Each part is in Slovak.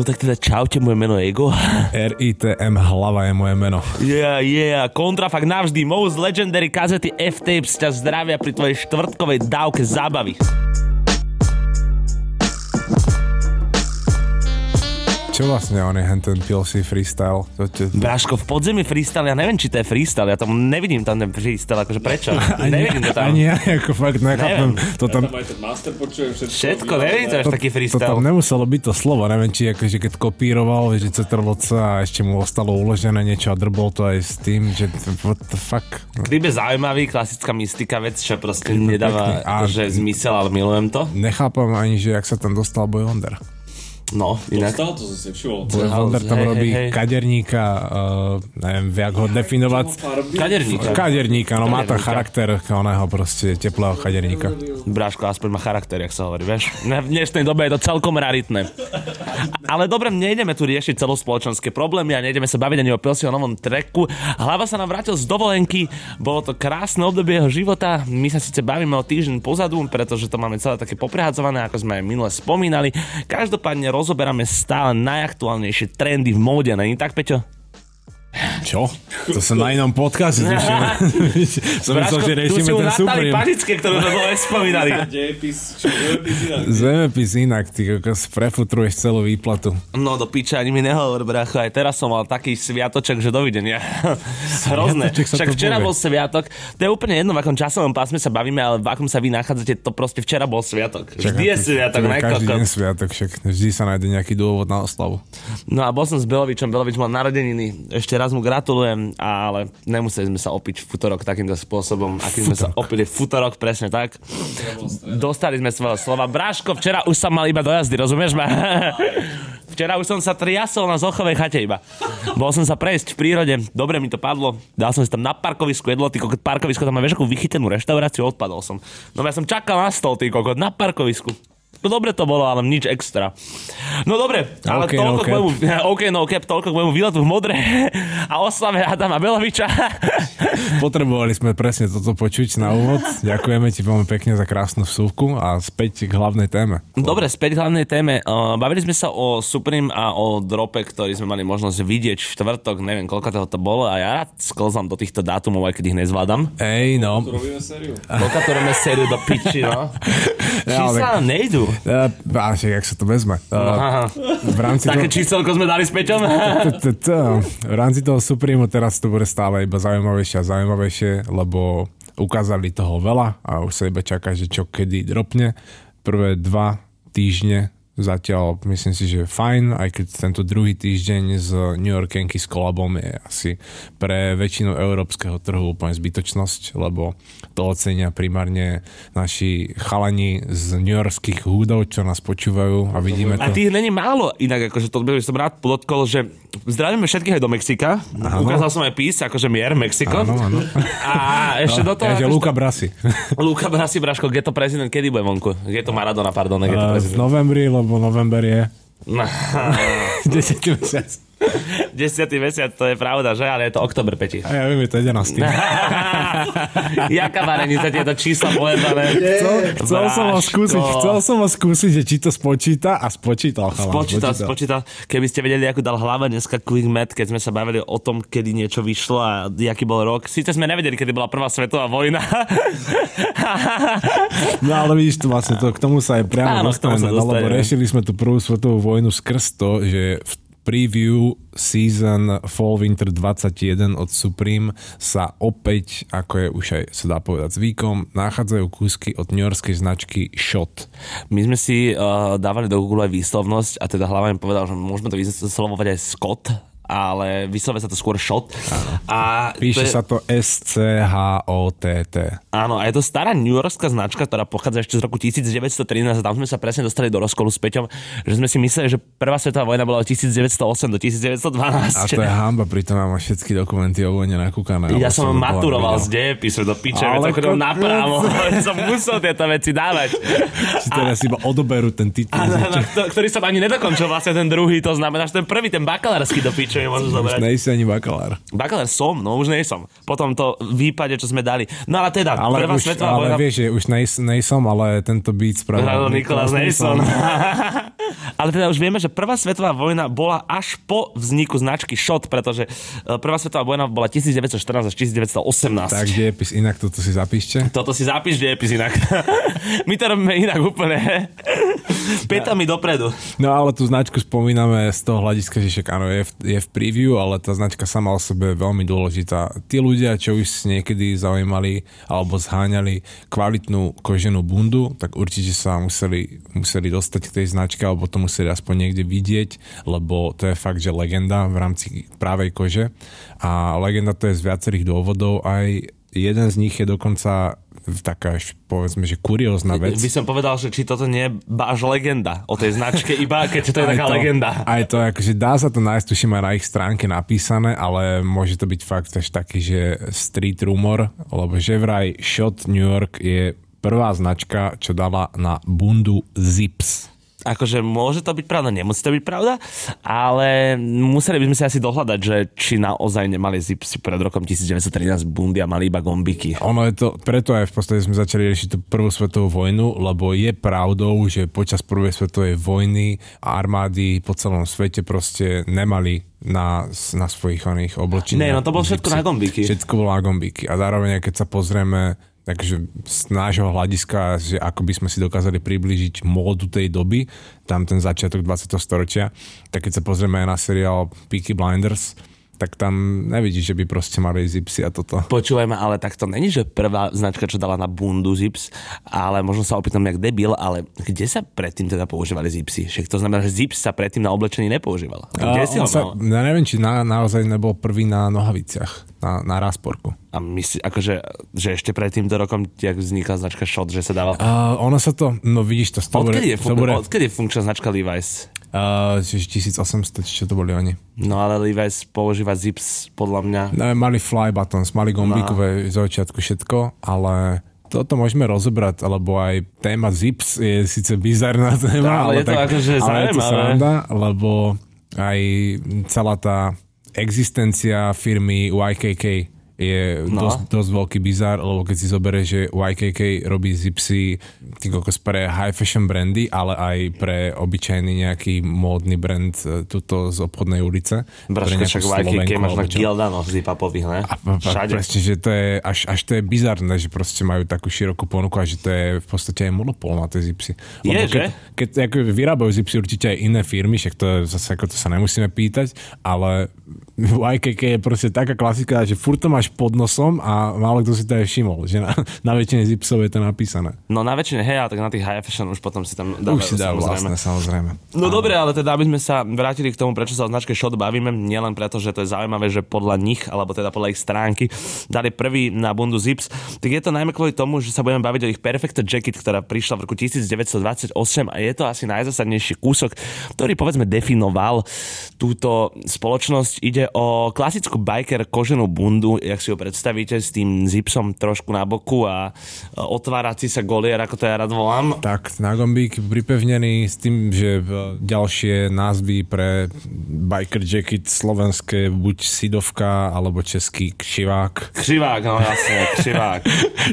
No tak teda čaute, moje meno je Ego. RITM hlava je moje meno. Yeah, yeah, kontrafakt navždy, most legendary kazety F-Tapes ťa zdravia pri tvojej štvrtkovej dávke zábavy. Čo vlastne on je hen ten PLC freestyle? To te... Bráško, v podzemí freestyle, ja neviem, či to je freestyle, ja tam nevidím tam ten freestyle, akože prečo? ani, nevidím to tam. ani ja ako fakt nechápem. To tam, Tam aj ten master počujem všetko. Všetko, neviem, to je až taký to tam freestyle. nemuselo byť to slovo, neviem, či akože keď kopíroval, že CTRL-C a ešte mu ostalo uložené niečo a drbol to aj s tým, že what the fuck. Klip je zaujímavý, klasická mystika vec, čo proste nedáva. A- akože zmysel, ale milujem to. Nechápam ani, že jak sa tam dostal Boy Wonder. No, inak. Dostal to som si všimol. Wonder tam hej, robí hej, hej. kaderníka, uh, neviem, jak ho definovať. Kaderníka. Kaderníka, no má to charakter oného proste teplého kaderníka. Bráško, aspoň má charakter, jak sa hovorí, vieš. V dnešnej dobe je to celkom raritné. Ale dobre, nejdeme tu riešiť celospoločenské problémy a nejdeme sa baviť ani o Pilsi o novom treku. Hlava sa nám vrátil z dovolenky, bolo to krásne obdobie jeho života. My sa síce bavíme o týždeň pozadu, pretože to máme celé také poprehadzované, ako sme aj minule spomínali. Každopádne rozoberáme stále najaktuálnejšie trendy v móde, není tak, Peťo? Čo? To sa na inom podcaste zrušíme. Som myslel, že riešime ten Supreme. Panické, ktorú sme dole spomínali. Zemepis inak, ty kokos, prefutruješ celú výplatu. No do piče, ani mi nehovor, bracho, aj teraz som mal taký sviatoček, že dovidenia. Hrozné. Však včera bol sviatok, to je úplne jedno, v akom časovom pásme sa bavíme, ale v akom sa vy nachádzate, to proste včera bol sviatok. Vždy je sviatok, ne Každý deň sviatok, však vždy sa nájde nejaký dôvod na oslavu. No a bol som s Belovičom, Belovič mal narodeniny, ešte raz mu gratulujem, ale nemuseli sme sa opiť v futorok takýmto spôsobom, akým sme sa opili v futorok, presne tak. Dostali sme svojho slova. Bráško, včera už som mal iba do jazdy, rozumieš ma? Včera už som sa triasol na zochovej chate iba. Bol som sa prejsť v prírode, dobre mi to padlo, dal som si tam na parkovisku jedlo, ty kokot, parkovisko tam má vieš akú vychytenú reštauráciu, odpadol som. No ja som čakal na stol, ty kokot, na parkovisku. No dobre to bolo, ale nič extra. No dobre, ale OK, toľko no k môjmu, OK, no cap, toľko k môjmu výletu v modre a oslave Adama Beloviča. Potrebovali sme presne toto počuť na úvod. Ďakujeme ti veľmi pekne za krásnu vsúvku a späť k hlavnej téme. Dobre, späť k hlavnej téme. Bavili sme sa o Supreme a o drope, ktorý sme mali možnosť vidieť v štvrtok, neviem koľko toho to bolo a ja rád sklzam do týchto dátumov, aj keď ich nezvládam. Ej, no. Robíme sériu. Koľko to robíme sériu do piči, no? Čísla nám nejdu. A však, jak sa to vezme. Aha. v rámci Také toho... číselko sme dali s Peťom. V rámci toho Supremu teraz to bude stále iba zaujímavejšie a zaujímavejšie, lebo ukázali toho veľa a už sa iba čaká, že čo kedy dropne. Prvé dva týždne zatiaľ myslím si, že fajn, aj keď tento druhý týždeň z New York Yankees kolabom je asi pre väčšinu európskeho trhu úplne zbytočnosť, lebo to ocenia primárne naši chalani z New Yorkských húdov, čo nás počúvajú a vidíme A to. tých není málo, inak akože to by som rád podotkol, že zdravíme všetkých aj do Mexika. Ukázal som aj pís, akože mier, Mexiko. Áno, áno. A ešte do toho... Ja, akože Luka Brasi. Luka Brasi, Braško, Geto prezident, kedy bude vonku? Geto Maradona, pardon, Geto Eh, V prezident. novembri, lebo november je No, 10. mesiac. 10. mesiac, to je pravda, že? Ale je to oktober, Peti. A ja viem, je to 11. Jaká varenica tieto čísla pojebané? Chcel, chcel som ho skúsiť, chcel som ho skúsiť, že či to spočíta a spočítal. Chalán, Spočítal, spočítal. Keby ste vedeli, ako dal hlava dneska Quick Math, keď sme sa bavili o tom, kedy niečo vyšlo a aký bol rok. Síce sme nevedeli, kedy bola prvá svetová vojna. No ale vidíš, to vlastne to, k tomu sa aj priamo Áno, dostaneme, lebo riešili sme tú prvú svetovú vojnu skrz to, že v preview season Fall Winter 21 od Supreme sa opäť, ako je už aj sa dá povedať zvykom, nachádzajú kúsky od Yorkskej značky Shot. My sme si uh, dávali do Google aj výslovnosť a teda hlava mi povedal, že môžeme to vyslovovať aj Scott, ale vyslovuje sa to skôr shot. A Píše to je, sa to S-C-H-O-T-T. Áno, a je to stará New Yorkská značka, ktorá pochádza ešte z roku 1913 a tam sme sa presne dostali do rozkolu s Peťom, že sme si mysleli, že prvá svetová vojna bola od 1908 do 1912. A to je hamba, pritom mám všetky dokumenty o vojne nakúkané. Ja som to maturoval videl. z dejepisu do piče, Ale som chodil napravo, som musel tieto veci dávať. Si teraz iba odoberú ten titul. To- ktorý som ani nedokončil vlastne ten druhý, to znamená, že ten prvý, ten bakalársky do piče mi môžu Už zobrať. nejsi ani bakalár. Bakalár som, no už nie som. Potom to výpade, čo sme dali. No ale teda, Ale, prvá už, svetová ale vojna... vieš, že už nej, nejsom, ale tento beat spravil Hral Nikolás Nejson. Ale teda už vieme, že prvá svetová vojna bola až po vzniku značky SHOT, pretože e, prvá svetová vojna bola 1914 až 1918. Tak diepis inak, toto si zapíšte. Toto si zapíš diepis inak. My to robíme inak úplne. Pietami dopredu. No ale tú značku spomíname z toho hľadiska, že však áno, je v, je v preview, ale tá značka sama o sebe je veľmi dôležitá. Tí ľudia, čo už niekedy zaujímali alebo zháňali kvalitnú koženú bundu, tak určite sa museli, museli dostať k tej značke alebo to museli aspoň niekde vidieť, lebo to je fakt, že legenda v rámci právej kože a legenda to je z viacerých dôvodov, aj jeden z nich je dokonca taká, povedzme, že kuriózna vec. By som povedal, že či toto nie je až legenda o tej značke, iba keď to je taká to, legenda. Aj to, akože dá sa to nájsť, tuším aj na ich stránke napísané, ale môže to byť fakt až taký, že street rumor, lebo že vraj Shot New York je prvá značka, čo dala na bundu Zips akože môže to byť pravda, nemusí to byť pravda, ale museli by sme si asi dohľadať, že či naozaj nemali Zipsy pred rokom 1913 bundy a mali iba gombiky. Ono je to, preto aj v podstate sme začali riešiť tú prvú svetovú vojnu, lebo je pravdou, že počas prvej svetovej vojny armády po celom svete proste nemali na, na svojich oných oblečeniach. Nie, no to bolo všetko na gombiky. Všetko bolo na gombiky. A zároveň, keď sa pozrieme takže z nášho hľadiska, že ako by sme si dokázali priblížiť módu tej doby, tam ten začiatok 20. storočia, tak keď sa pozrieme na seriál Peaky Blinders, tak tam nevidíš, že by proste mali zipsy a toto. Počúvajme, ale tak to není, že prvá značka, čo dala na bundu zips, ale možno sa opýtam jak debil, ale kde sa predtým teda používali zipsy? Však to znamená, že zips sa predtým na oblečení nepoužíval. Kde si ho sa, Ja neviem, či na, naozaj nebol prvý na nohaviciach, na, na rásporku. A myslí, akože, že ešte pred týmto rokom, jak vznikla značka Shot, že sa dával... Uh, ono sa to, no vidíš to... Odkedy je, fun- odkedy je funkčná značka Levi's? Uh, 1800, čo to boli oni. No ale Levi's používa zips, podľa mňa. No, mali fly buttons, mali gombíkové no. začiatku všetko, ale toto môžeme rozobrať, alebo aj téma zips je síce bizarná téma, ale, ale, je to tak, akože ale je to sranda, lebo aj celá tá existencia firmy YKK je no. dosť, dosť veľký bizar, lebo keď si zoberie, že YKK robí zipsy pre high fashion brandy, ale aj pre obyčajný nejaký módny brand e, tuto z obchodnej ulice. Braška, však YKK máš na Gildano zipapových, ne? A, a, Všade. Presne, že to je, až, až to je bizarné, že proste majú takú širokú ponuku a že to je v podstate aj monopol na tie zipsy. Lebo je, keď, že? Keď, ako vyrábajú zipsy určite aj iné firmy, však to je zase ako to sa nemusíme pýtať, ale YKK je proste taká klasika, že furt to máš pod nosom a málo kto si to aj všimol, že na, na väčšine zipsov je to napísané. No na väčšine, hej, ale tak na tých high fashion už potom si tam dávajú. Už si dávajú vlastne, samozrejme. No a... dobre, ale teda aby sme sa vrátili k tomu, prečo sa o značke Shot bavíme, nielen preto, že to je zaujímavé, že podľa nich, alebo teda podľa ich stránky, dali prvý na bundu Zips, tak je to najmä kvôli tomu, že sa budeme baviť o ich Perfect Jacket, ktorá prišla v roku 1928 a je to asi najzásadnejší kúsok, ktorý povedzme definoval túto spoločnosť. Ide o klasickú biker koženú bundu, jak si ho predstavíte, s tým zipsom trošku na boku a otvárací sa golier, ako to ja rád volám. Tak, na gombík pripevnený s tým, že ďalšie názvy pre biker jacket slovenské buď Sidovka alebo český kšivák. Kšivák, no jasne, kšivák.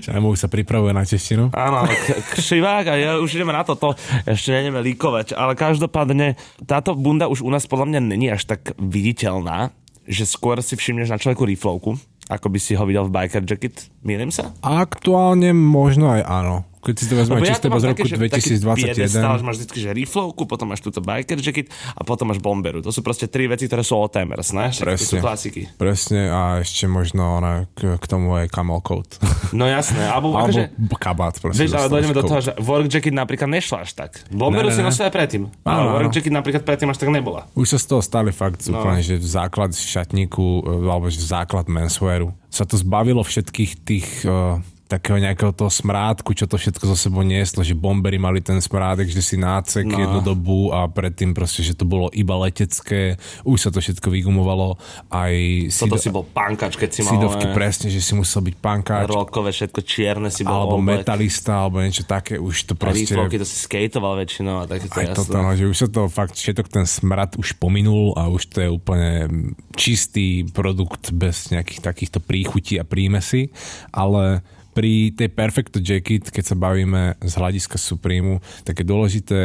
Čajmu sa pripravuje na češtinu. Áno, k- kšivák a ja už ideme na toto, ešte nejdeme líkovať, ale každopádne táto bunda už u nás podľa mňa není až tak viditeľná, že skôr si všimneš na človeku riflovku, ako by si ho videl v biker jacket. Mýlim sa? Aktuálne možno aj áno. Keď si to vezme čisto ja z roku také, 2021. Taký máš vždy, že riflovku, potom máš túto biker jacket a potom máš bomberu. To sú proste tri veci, ktoré sú all-timers, ne? Presne. Sú klasiky. Presne a ešte možno ona, k, k tomu aj camel coat. No jasné. Alebo, Alebo akože, kabát. Proste, vieš, ale dojdeme do toho, že work jacket napríklad nešla až tak. Bomberu ne, ne, si nosila predtým. Ale work jacket napríklad predtým až tak nebola. Už sa z toho stali fakt no. úplne, že základ šatníku, alebo že základ menswearu. Sa to zbavilo všetkých tých uh, takého nejakého toho smrádku, čo to všetko zo sebou nieslo, že bombery mali ten smrádek, že si nácek no. jednu dobu a predtým proste, že to bolo iba letecké, už sa to všetko vygumovalo. Aj Toto si bol pankač, keď si mal... Sidovky, presne, že si musel byť pankač. Rokové, všetko čierne si bol Alebo oblek. metalista, alebo niečo také, už to proste... A to si skateoval väčšinou a tak to Aj toto, no, že už sa to fakt, všetok ten smrad už pominul a už to je úplne čistý produkt bez nejakých takýchto príchutí a prímesí, ale pri tej Perfecto Jacket, keď sa bavíme z hľadiska Supremu, tak je dôležité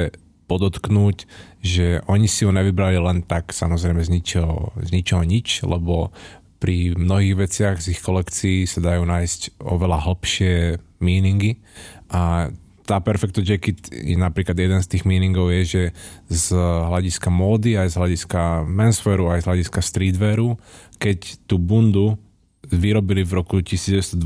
podotknúť, že oni si ju nevybrali len tak, samozrejme z ničoho, z ničoho nič, lebo pri mnohých veciach z ich kolekcií sa dajú nájsť oveľa hlbšie meaningy. A tá Perfecto Jacket je napríklad jeden z tých meaningov je, že z hľadiska módy, aj z hľadiska menswearu, aj z hľadiska streetwearu, keď tú bundu vyrobili v roku 1928,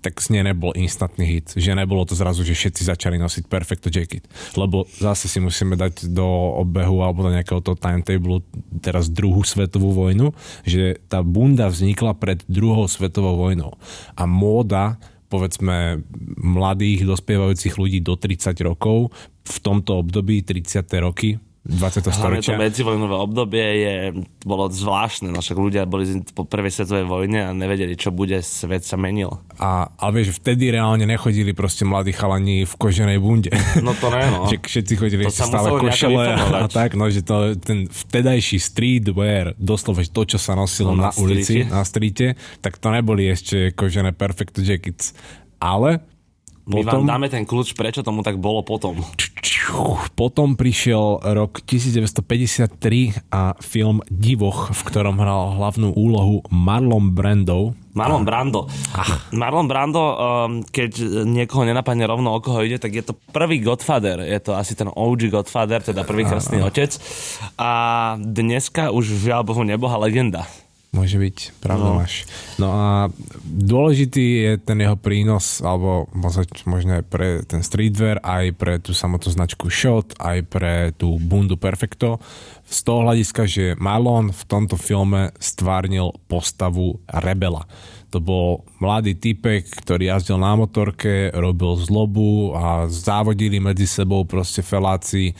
tak z nej nebol instantný hit. Že nebolo to zrazu, že všetci začali nosiť Perfecto Jacket. Lebo zase si musíme dať do obehu alebo do nejakého toho timetable teraz druhú svetovú vojnu, že tá bunda vznikla pred druhou svetovou vojnou. A móda povedzme mladých dospievajúcich ľudí do 30 rokov v tomto období 30. roky 20. Hlavne to storočia. medzivojnové obdobie je, bolo zvláštne, no však ľudia boli po prvej svetovej vojne a nevedeli, čo bude, svet sa menil. A, ale vieš, vtedy reálne nechodili proste mladí chalani v koženej bunde. No to ne, no. že všetci chodili To stále košele a, a tak, no, že to, ten vtedajší streetwear, doslova to, čo sa nosilo No, na, na ulici, na streete, tak to neboli ešte kožené perfect jackets. Ale My potom, vám dáme ten kľúč, prečo tomu tak bolo potom. potom prišiel rok 1953 a film Divoch, v ktorom hral hlavnú úlohu Marlon Brando. Marlon Brando. Marlon Brando, um, keď niekoho nenapadne rovno o koho ide, tak je to prvý Godfather. Je to asi ten OG Godfather, teda prvý krstný otec. A dneska už žiaľ Bohu neboha legenda. Môže byť, pravda No. máš. No a dôležitý je ten jeho prínos, alebo možno, aj pre ten streetwear, aj pre tú samotnú značku Shot, aj pre tú bundu Perfecto. Z toho hľadiska, že Marlon v tomto filme stvárnil postavu rebela. To bol mladý typek, ktorý jazdil na motorke, robil zlobu a závodili medzi sebou proste feláci. E,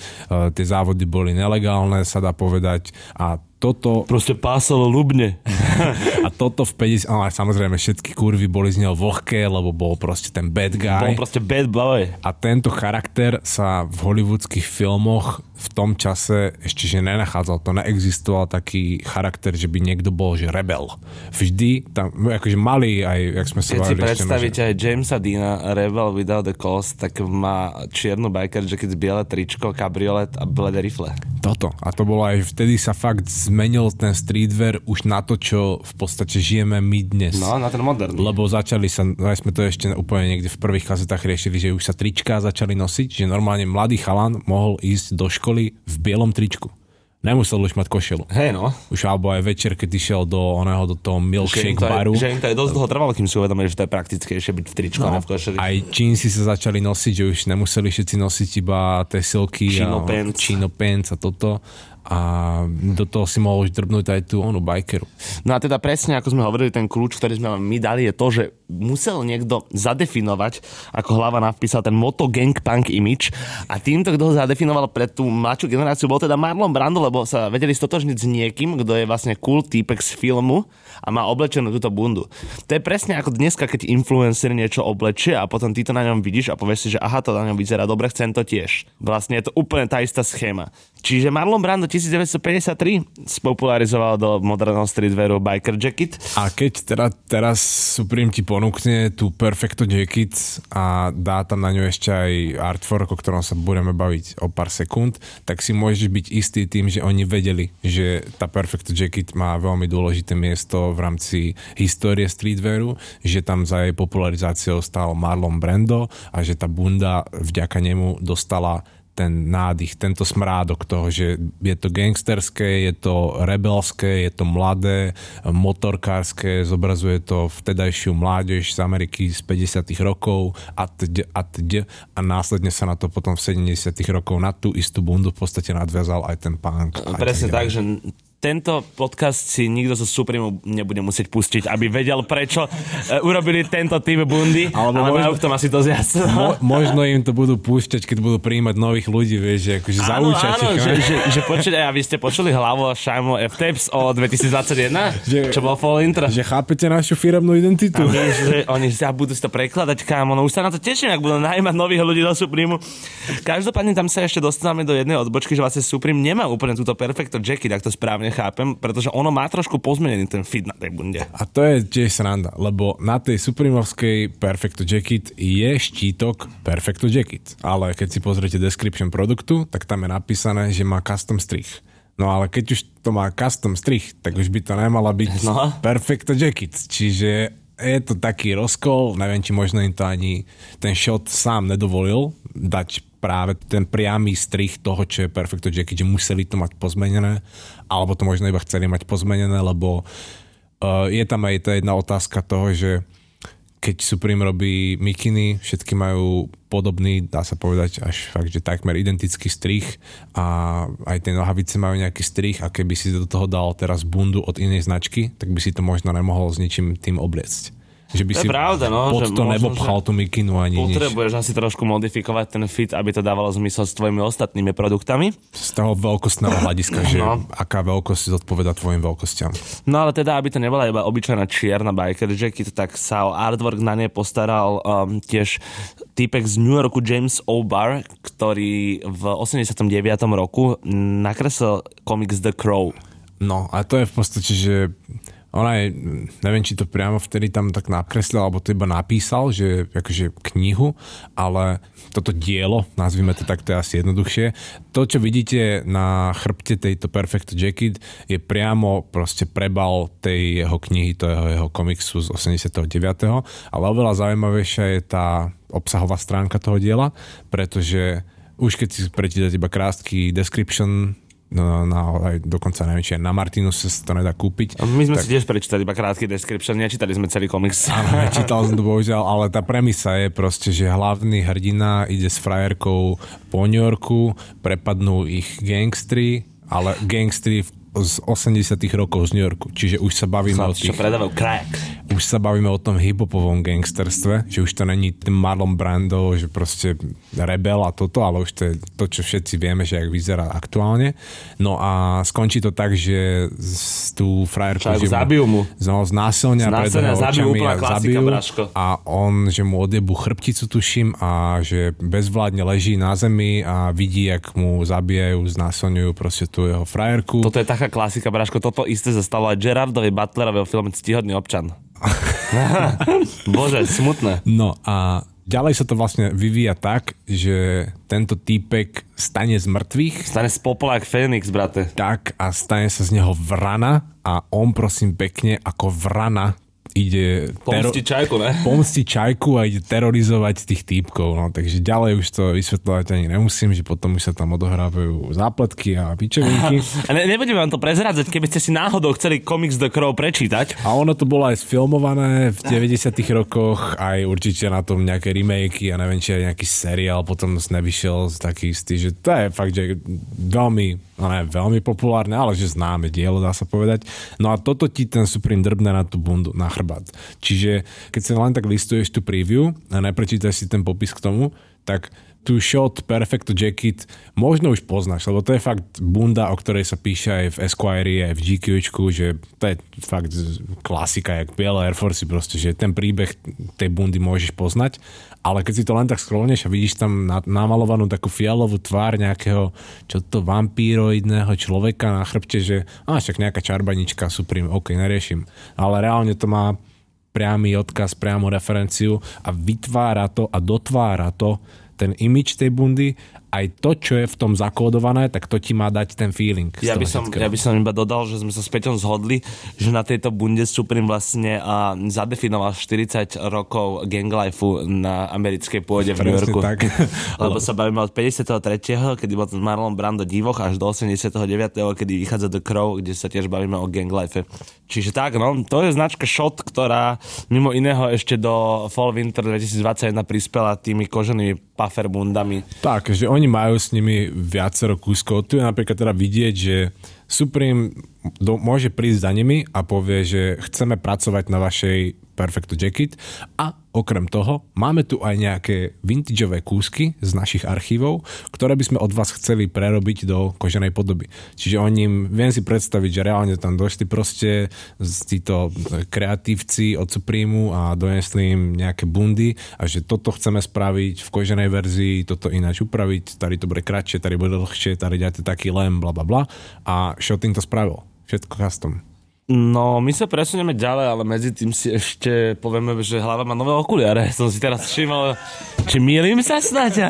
tie závody boli nelegálne, sa dá povedať. A toto Proste pásalo ľubne. a toto v 50... Ale samozrejme všetky kurvy boli z neho vlhké, lebo bol proste ten bad guy. Bol proste bad boy. A tento charakter sa v hollywoodských filmoch v tom čase ešte že nenachádzal. To neexistoval taký charakter, že by niekto bol že rebel. Vždy tam, akože mali aj, jak sme sa Keď si no, predstavíte aj Jamesa Deana, Rebel Without the Cost, tak má čiernu biker jacket, biele tričko, kabriolet a bledé rifle. že toto. A to bolo aj vtedy sa fakt zmenil ten streetwear už na to, čo v podstate žijeme my dnes. No, na ten moderný. Lebo začali sa, aj sme to ešte úplne niekde v prvých kazetách riešili, že už sa trička začali nosiť, že normálne mladý chalan mohol ísť do školy v bielom tričku. Nemusel už mať košelu. Hej no. Už alebo aj večer, keď išiel do oného, do toho Že milkshake to baru. aj, že im to aj dosť dlho trvalo, kým si uvedomili, že to je praktickejšie byť v tričku no. a v košeli. Aj čínsy sa začali nosiť, že už nemuseli všetci nosiť iba tie silky Chino a pants. chino pants a toto. A do toho si mohol už drbnúť aj tú onu bikeru. No a teda presne, ako sme hovorili, ten kľúč, ktorý sme my dali, je to, že musel niekto zadefinovať, ako hlava napísal ten moto gang punk image a týmto, kto ho zadefinoval pre tú mladšiu generáciu, bol teda Marlon Brando, lebo sa vedeli stotožniť s niekým, kto je vlastne cool týpek z filmu a má oblečenú túto bundu. To je presne ako dneska, keď influencer niečo oblečie a potom ty to na ňom vidíš a povieš si, že aha, to na ňom vyzerá dobre, chcem to tiež. Vlastne je to úplne tá istá schéma. Čiže Marlon Brando 1953 spopularizoval do moderného streetwearu biker jacket. A keď teda teraz Supreme ti ponúkne tú Perfecto Jacket a dá tam na ňu ešte aj artwork, o ktorom sa budeme baviť o pár sekúnd, tak si môžeš byť istý tým, že oni vedeli, že tá Perfecto Jacket má veľmi dôležité miesto v rámci histórie streetwearu, že tam za jej popularizáciou stal Marlon Brando a že tá bunda vďaka nemu dostala ten nádych, tento smrádok toho, že je to gangsterské, je to rebelské, je to mladé, motorkárske, zobrazuje to vtedajšiu mládež z Ameriky z 50 rokov a tď, a tď, a následne sa na to potom v 70 rokov na tú istú bundu v podstate nadviazal aj ten punk. Presne tak, že tento podcast si nikto zo Supremu nebude musieť pustiť, aby vedel, prečo e, urobili tento typ bundy, Alebo ale možno- majú v tom asi dosť jasno. Mo- možno im to budú púšťať, keď budú prijímať nových ľudí, vieš, že akože Áno, zaučať áno, ich, že, že, že počuť, a vy ste počuli hlavu Shimo F-Tapes o 2021, Že- čo bol full intro. že chápete našu firemnú identitu. A vieš, že oni sa budú si to prekladať, kámo, no už sa na to teším, ak budú najímať nových ľudí do Supremu. Každopádne tam sa ešte dostávame do jednej odbočky, že vlastne Supreme nemá úplne túto perfecto jacket, ak to správne nechápem, pretože ono má trošku pozmenený ten fit na tej bunde. A to je tiež sranda, lebo na tej Supremovskej Perfecto Jacket je štítok Perfecto Jacket. Ale keď si pozriete description produktu, tak tam je napísané, že má custom strich. No ale keď už to má custom strich, tak už by to nemala byť No. Perfecto Jacket. Čiže je to taký rozkol, neviem, či možno im to ani ten shot sám nedovolil dať práve ten priamy strich toho, čo je Perfecto Jacket, že museli to mať pozmenené, alebo to možno iba chceli mať pozmenené, lebo uh, je tam aj tá jedna otázka toho, že keď Supreme robí mikiny, všetky majú podobný, dá sa povedať, až fakt, že takmer identický strich a aj tie nohavice majú nejaký strich a keby si do toho dal teraz bundu od inej značky, tak by si to možno nemohol s ničím tým obliecť. Že by To si pravda, no, pod že to možno, nebopchal že tú mikinu ani nič. Potrebuješ asi trošku modifikovať ten fit, aby to dávalo zmysel s tvojimi ostatnými produktami. Z toho veľkostného hľadiska, že No. aká veľkosť zodpoveda tvojim veľkostiam. No ale teda, aby to nebola iba obyčajná čierna biker jacket, tak sa o artwork na nej postaral um, tiež týpek z New Yorku James O'Barr, ktorý v 89. roku nakreslil komiks The Crow. No a to je v podstate, že ona je, neviem, či to priamo vtedy tam tak nakreslil, alebo to iba napísal, že akože knihu, ale toto dielo, nazvime to tak, to je asi jednoduchšie. To, čo vidíte na chrbte tejto Perfect Jacket, je priamo proste prebal tej jeho knihy, to jeho, jeho komiksu z 89. Ale oveľa zaujímavejšia je tá obsahová stránka toho diela, pretože už keď si prečítate iba krátky description na, aj dokonca neviem, či aj na Martinus sa to nedá kúpiť. My sme tak... si tiež prečítali iba krátky description, nečítali sme celý komiks. Áno, nečítal som to bohužiaľ, ale tá premisa je proste, že hlavný hrdina ide s frajerkou po New Yorku, prepadnú ich gangstri, ale gangstri v- z 80 rokov z New Yorku. Čiže už sa bavíme o Čo tých predávajú crack. už sa bavíme o tom hiphopovom gangsterstve, že už to není ten Marlon Brando, že proste rebel a toto, ale už to je to, čo všetci vieme, že jak vyzerá aktuálne. No a skončí to tak, že z tú frajerku... Čo, že zabijú mu? No, znásilňa Znásilňa, zabijú, očami a zabijú Braško. a on, že mu odjebu chrbticu tuším a že bezvládne leží na zemi a vidí, jak mu zabíjajú, znásilňujú proste tú jeho frajerku. Toto je taká klasika, Braško. Toto isté sa stalo aj Gerardovi Butlerovi v filme Ctihodný občan. Bože, smutné. No a ďalej sa to vlastne vyvíja tak, že tento týpek stane z mŕtvych Stane z popola jak Fénix, brate. tak a stane sa z neho vrana a on prosím pekne ako vrana ide Pomsti čajku, ne? pomsti čajku a ide terorizovať tých týpkov. No, takže ďalej už to vysvetľovať ani nemusím, že potom už sa tam odohrávajú zápletky a pičovinky. A ne, nebudem vám to prezrádzať, keby ste si náhodou chceli komiks The Crow prečítať. A ono to bolo aj sfilmované v 90 rokoch, aj určite na tom nejaké remakey a neviem, či aj nejaký seriál potom nevyšiel taký istý, že to je fakt, že veľmi, no ne, veľmi populárne, ale že známe dielo, dá sa povedať. No a toto ti ten Supreme drbne na tú bundu, na chrbát. Čiže keď sa len tak listuješ tú preview a neprečítaš si ten popis k tomu, tak tú shot Perfecto Jacket možno už poznáš, lebo to je fakt bunda, o ktorej sa píše aj v Esquire, aj v GQčku, že to je fakt klasika, jak biele Air Force, proste, že ten príbeh tej bundy môžeš poznať, ale keď si to len tak scrollneš a vidíš tam na, namalovanú takú fialovú tvár nejakého, čo to, vampíroidného človeka na chrbte, že a však nejaká čarbanička, Supreme, ok, neriešim. Ale reálne to má priamy odkaz, priamu referenciu a vytvára to a dotvára to ten imič tej bundy, aj to, čo je v tom zakódované, tak to ti má dať ten feeling. Ja by, som, ja by som iba dodal, že sme sa s Peťom zhodli, že na tejto bunde Supreme vlastne a, zadefinoval 40 rokov ganglifeu na americkej pôde v New Yorku. tak. Lebo sa bavíme od 53., kedy bol ten Marlon Brando divoch, až do 89., kedy vychádza The Crow, kde sa tiež bavíme o ganglife. Čiže tak, no, to je značka Shot, ktorá mimo iného ešte do Fall Winter 2021 prispela tými koženými puffer bundami. Tak, že oni majú s nimi viacero kúskov. Tu je napríklad teda vidieť, že Supreme do, môže prísť za nimi a povie, že chceme pracovať na vašej Perfecto Jacket a okrem toho máme tu aj nejaké vintageové kúsky z našich archívov, ktoré by sme od vás chceli prerobiť do koženej podoby. Čiže oni, im- viem si predstaviť, že reálne tam došli proste z títo kreatívci od Supremu a donesli im nejaké bundy a že toto chceme spraviť v koženej verzii, toto ináč upraviť, tady to bude kratšie, tady bude dlhšie, tady dáte taký lem, bla bla bla a Shotin to spravil. Všetko custom. No, my sa presunieme ďalej, ale medzi tým si ešte povieme, že hlava má nové okuliare. Som si teraz všimol, či milím sa snáď.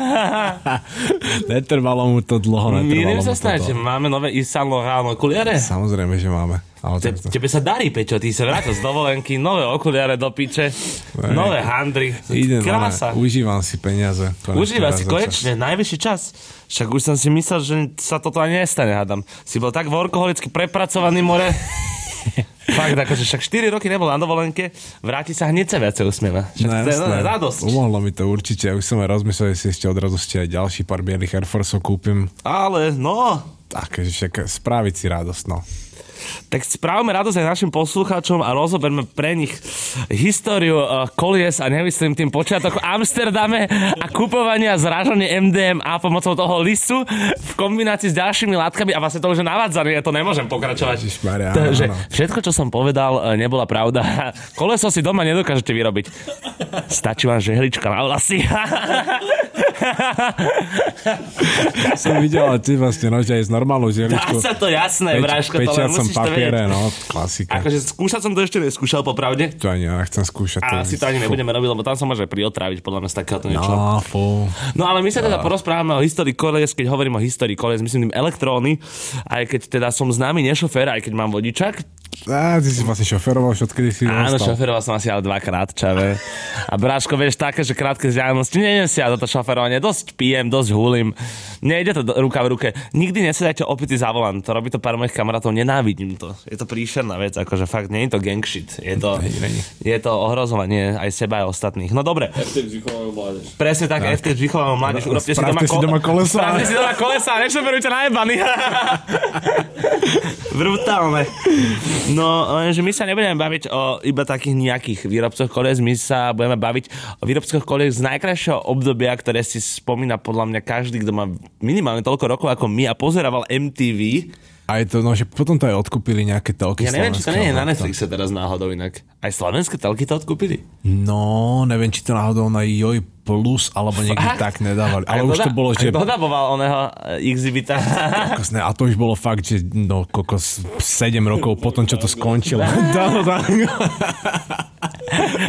Netrvalo mu to dlho, netrvalo sa snáď. dlho. Máme nové Yves Saint Laurent okuliare. Samozrejme, že máme. Ale Te, to... tebe sa darí, Peťo, ty sa vrátil z dovolenky, nové okuliare do piče, nové handry. Ide, Krása. užívam si peniaze. raz si konečne, najvyšší čas. Však už som si myslel, že sa toto ani nestane, hádam. Si bol tak workoholicky prepracovaný, more. Fakt, akože však 4 roky nebol na dovolenke, vráti sa hneď sa viacej usmieva. Však No, to je no, radosť. Pomohlo mi to určite. Už som aj rozmyslel, že si ešte odrazu ste aj ďalší pár bielých Air Forceov kúpim. Ale no, Tak, však spraviť si radosť, no. Tak správame radosť aj našim poslucháčom a rozoberme pre nich históriu uh, kolies a nemyslím tým počiatok v Amsterdame a kupovanie a zrážanie MDMA pomocou toho lisu v kombinácii s ďalšími látkami a vlastne to už je navádzané, ja to nemôžem pokračovať. Ježišmaria, Takže všetko, čo som povedal, e, nebola pravda. Koleso si doma nedokážete vyrobiť. Stačí vám žehlička na vlasy. Som videl, ty vlastne no, že aj s normálnou Dá želičkou. sa to jasné, Bráško, to len Pečiacom musíš to vedieť. papiere, no, klasika. Akože skúšať som to ešte neskúšal, popravde. To ani ja nechcem skúšať. A si to ani nebudeme robiť, lebo tam sa môže priotraviť podľa mňa z takéhoto niečo. No, fú. No ale my sa teda porozprávame o histórii koles, keď hovorím o histórii koles, myslím tým elektróny, aj keď teda som známy nešofér, aj keď mám vodičak. Á, ty si vlastne šoferoval, odkedy si Áno, dostal. šoferoval som asi ale dvakrát, čave. A Bráško, vieš, také, že krátke vzdialenosti, nejdem si ja toto šoferovanie, dosť pijem, dosť hulím. Nejde to ruka v ruke. Nikdy nesedajte opity za volant, to robí to pár mojich kamarátov, nenávidím to. Je to príšerná vec, akože fakt, nie je to gang shit. Je to, je to ohrozovanie aj seba, aj ostatných. No dobre, FTX vychovajú mládež. Presne tak, tak. FTX vychovávam mládež, urobte si doma, si doma kolesa. Spravte si doma kolesa nešoferujte najebaný. Brutálne. No, lenže my sa nebudeme baviť o iba takých nejakých výrobcoch kolies, my sa budeme baviť o výrobcoch kolies z najkrajšieho obdobia, ktoré si spomína podľa mňa každý, kto má minimálne toľko rokov ako my a pozerával MTV. A je to, no, že potom to aj odkúpili nejaké telky Ja neviem, či to nie je na Netflixe teraz náhodou inak. Aj slovenské telky to odkúpili? No, neviem, či to náhodou na Joj Plus, alebo niekde Fakt? tak nedávali. Ale Aj už to doda- bolo, že... Dodaboval oného exhibita. Kokos, ne, a to už bolo fakt, že no, kokos 7 rokov potom, čo to skončilo. Dano, Dango.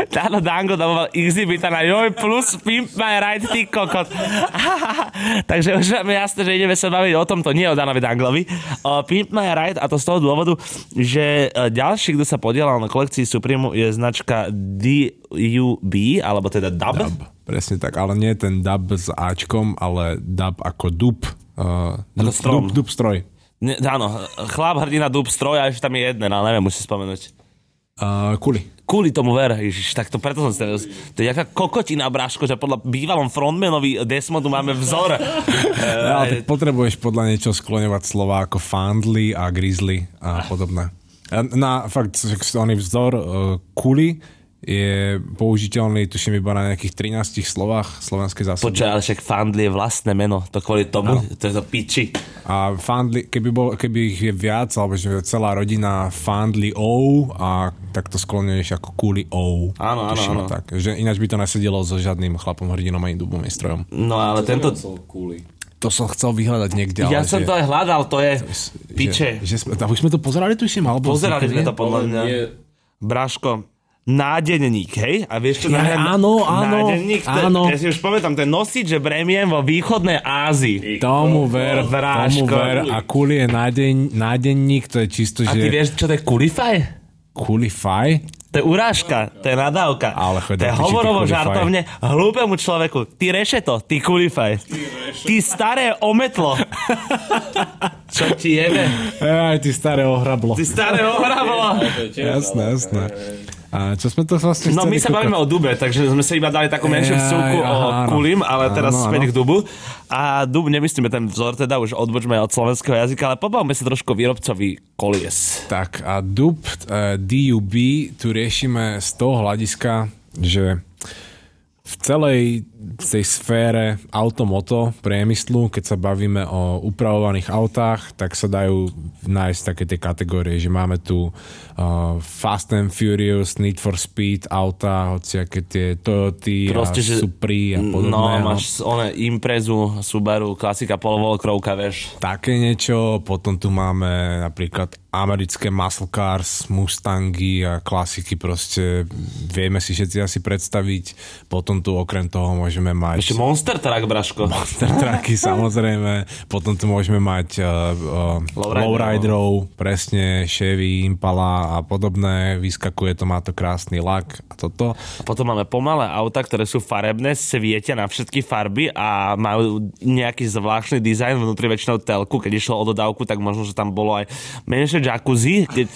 Táto Dango dával exhibita na Joj plus Pimp My Ride, ty kokot. Takže už máme jasné, že ideme sa baviť o tomto, nie o Danovi Danglovi. O Pimp My Ride a to z toho dôvodu, že e, ďalší, kto sa podielal na kolekcii Supremu je značka DUB, alebo teda Dub. Dub. Presne tak, ale nie ten dub s Ačkom, ale dub ako dub. Uh, dub, strom. dub, dub stroj. Ne, áno, chlap hrdina Dub stroj a ešte tam je jeden, ale neviem, musím spomenúť. Uh, kuli. Kvôli tomu ver, ježiš, tak to preto som teraz, to je jaká kokotina, bráško, že podľa bývalom frontmanovi Desmodu máme vzor. Ja, ale tak potrebuješ podľa niečo skloňovať slova ako fandly a grizzly a podobné. Na fakt, oný vzor uh, kuli je použiteľný, tuším, iba na nejakých 13 slovách slovenskej zásoby. Počkaj, ale však Fandli je vlastné meno, to kvôli tomu, to je to piči. A Fandly, keby, bol, keby ich je viac, alebo že celá rodina Fandly O, a tak to skloňuješ ako Kuli O. Áno, áno, áno. Tak, že ináč by to nesedelo so žiadnym chlapom, hrdinom ani dubom strojom. No ale tento, Som kúli. To som chcel vyhľadať niekde, ja ale som že, to aj hľadal, to je piče. Že, že už sme to pozerali, tuším, alebo... Pozerali sme to podľa mňa. nie, Bráško, nádenník, hej? A vieš čo? Ja, znamená áno, áno, nádenník, to, áno. Ja si už pamätám, ten nosič, že bremiem vo východnej Ázii. Tomu ver, Vráško. tomu ver. A Kuli je nádeň, nádenník, to je čisto, A ty že... vieš, čo to je Kulify? Kulify? To je urážka, to je nadávka. Ale to chod je ty hovorovo žartovne hlúpemu človeku. Ty rešeto, ty kulifaj. Ty staré ometlo. Čo ti jebe? Aj, ty staré ohrablo. Ty staré ohrablo. to Jasné, jasné. A čo sme to vlastne No my sa bavíme o dube, takže sme si iba dali takú menšiu vsúku o kulim, ale teraz Áno, späť k dubu. A dub nemyslíme ten vzor, teda už odbočme od slovenského jazyka, ale pobavme sa trošku výrobcovi kolies. Tak a DUB, eh, DUB tu riešime z toho hľadiska, že v celej tej sfére automoto priemyslu, keď sa bavíme o upravovaných autách, tak sa dajú nájsť také tie kategórie, že máme tu uh, Fast and Furious, Need for Speed auta, hociaké tie Toyoty Proste, a že- Supri a podobné. No, máš one Imprezu, Subaru, klasika polovolkrovka, vieš. také niečo, potom tu máme napríklad americké muscle cars, Mustangy a klasiky proste vieme si všetci asi predstaviť. Potom tu okrem toho môžeme mať Ešte Monster Truck, Braško. Monster trucky samozrejme, potom tu môžeme mať uh, uh, Lowriderov. lowriderov, presne, Chevy, Impala a podobné, vyskakuje to, má to krásny lak a toto. A potom máme pomalé auta, ktoré sú farebné, svietia na všetky farby a majú nejaký zvláštny dizajn vnútri väčšinou telku. Keď išlo o dodávku, tak možno, že tam bolo aj menšie jacuzzi, keď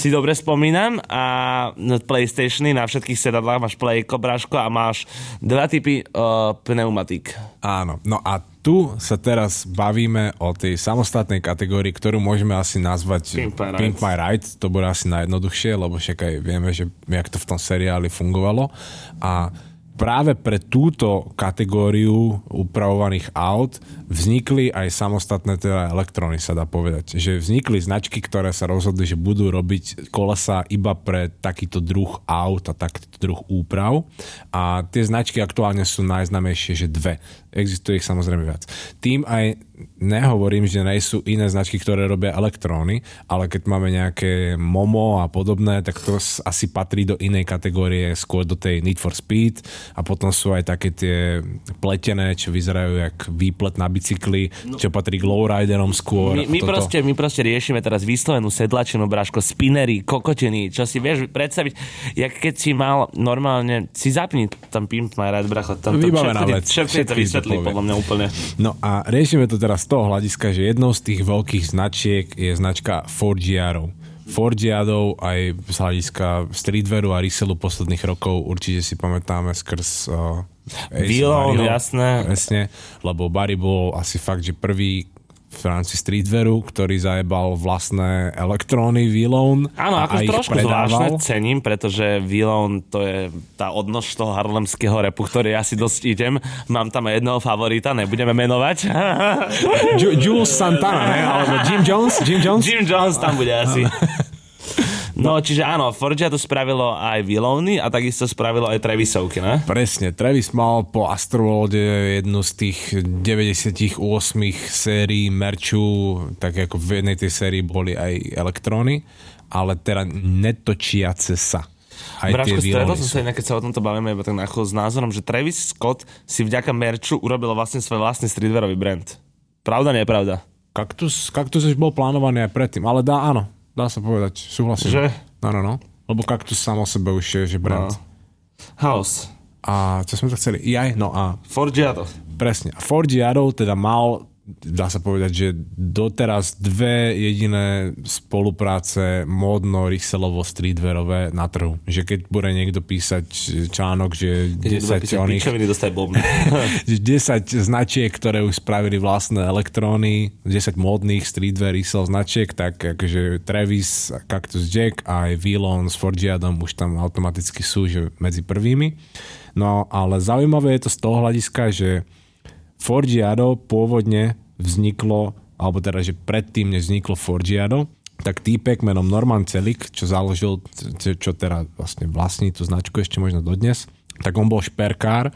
si dobre spomínam. A PlayStationy na všetkých sedadlách máš Playko, Braško a máš dva typy uh, pneumatík. Áno, no a tu sa teraz bavíme o tej samostatnej kategórii, ktorú môžeme asi nazvať Pimp My Ride. Pimp My Ride. To bude asi najjednoduchšie, lebo však aj vieme, že jak to v tom seriáli fungovalo. A práve pre túto kategóriu upravovaných aut vznikli aj samostatné teda elektróny, sa dá povedať. Že vznikli značky, ktoré sa rozhodli, že budú robiť kolesa iba pre takýto druh aut a takýto druh úprav. A tie značky aktuálne sú najznamejšie, že dve. Existuje ich samozrejme viac. Tým aj nehovorím, že nie sú iné značky, ktoré robia elektróny, ale keď máme nejaké Momo a podobné, tak to asi patrí do inej kategórie, skôr do tej Need for Speed a potom sú aj také tie pletené, čo vyzerajú jak výplet na bicykli, čo patrí k lowriderom skôr. My, my, toto. proste, my proste riešime teraz vyslovenú sedlačinu, Braško, spinery, kokotiny, čo si vieš predstaviť, jak keď si mal normálne, si zapni tam Pimp My Ride, bracho, tam to všetko vec. všetko to vysvetlí, podľa mňa úplne. No a riešime to teraz z toho hľadiska, že jednou z tých veľkých značiek je značka Forgiarov. Forgiadov aj z hľadiska streetwearu a resellu posledných rokov určite si pamätáme skrz uh, Ace Vilo, jasné. Presne, lebo Barry bol asi fakt, že prvý rámci streetwearu, ktorý zajebal vlastné elektróny Vilone Áno, ako trošku predával. zvláštne cením, pretože Vilon to je tá odnož toho harlemského repu, ktorý ja si dosť idem. Mám tam jedného favorita, nebudeme menovať. Ju- Jules Santana, ne? Alebo Jim Jones? Jim Jones? Jim Jones tam bude asi. No, čiže áno, Forgia to spravilo aj Vilony a takisto spravilo aj Trevisovky, ne? Presne, Travis mal po Astroworlde jednu z tých 98 sérií merču, tak ako v jednej tej sérii boli aj elektróny, ale teda netočiace sa. Aj Braško, stretol som sa inak, keď sa o tomto bavíme, iba tak na chvíľu s názorom, že Travis Scott si vďaka merču urobil vlastne svoj vlastný streetwearový brand. Pravda, nie je pravda? Kaktus, kaktus už bol plánovaný aj predtým, ale dá, áno, dá sa povedať, súhlasím. Že? No, no, no. Lebo kaktus sám o sebe už je, že brand. No. House. A čo sme to chceli? Jaj, no a Forgiato. Presne. A Forgiado teda mal, dá sa povedať, že doteraz dve jediné spolupráce módno, ryselovo, streetwearové na trhu. Že keď bude niekto písať článok, že 10 oných bomby. 10 značiek, ktoré už spravili vlastné elektróny, 10 módnych streetwear resell značiek, tak akože Travis, Cactus Jack a aj Vilon s Forgiadom už tam automaticky sú že medzi prvými. No ale zaujímavé je to z toho hľadiska, že Forgiado pôvodne vzniklo, alebo teda, že predtým, než vzniklo Forgiado, tak týpek menom Norman Celik, čo založil, čo teda vlastne vlastní tú značku ešte možno dodnes, tak on bol šperkár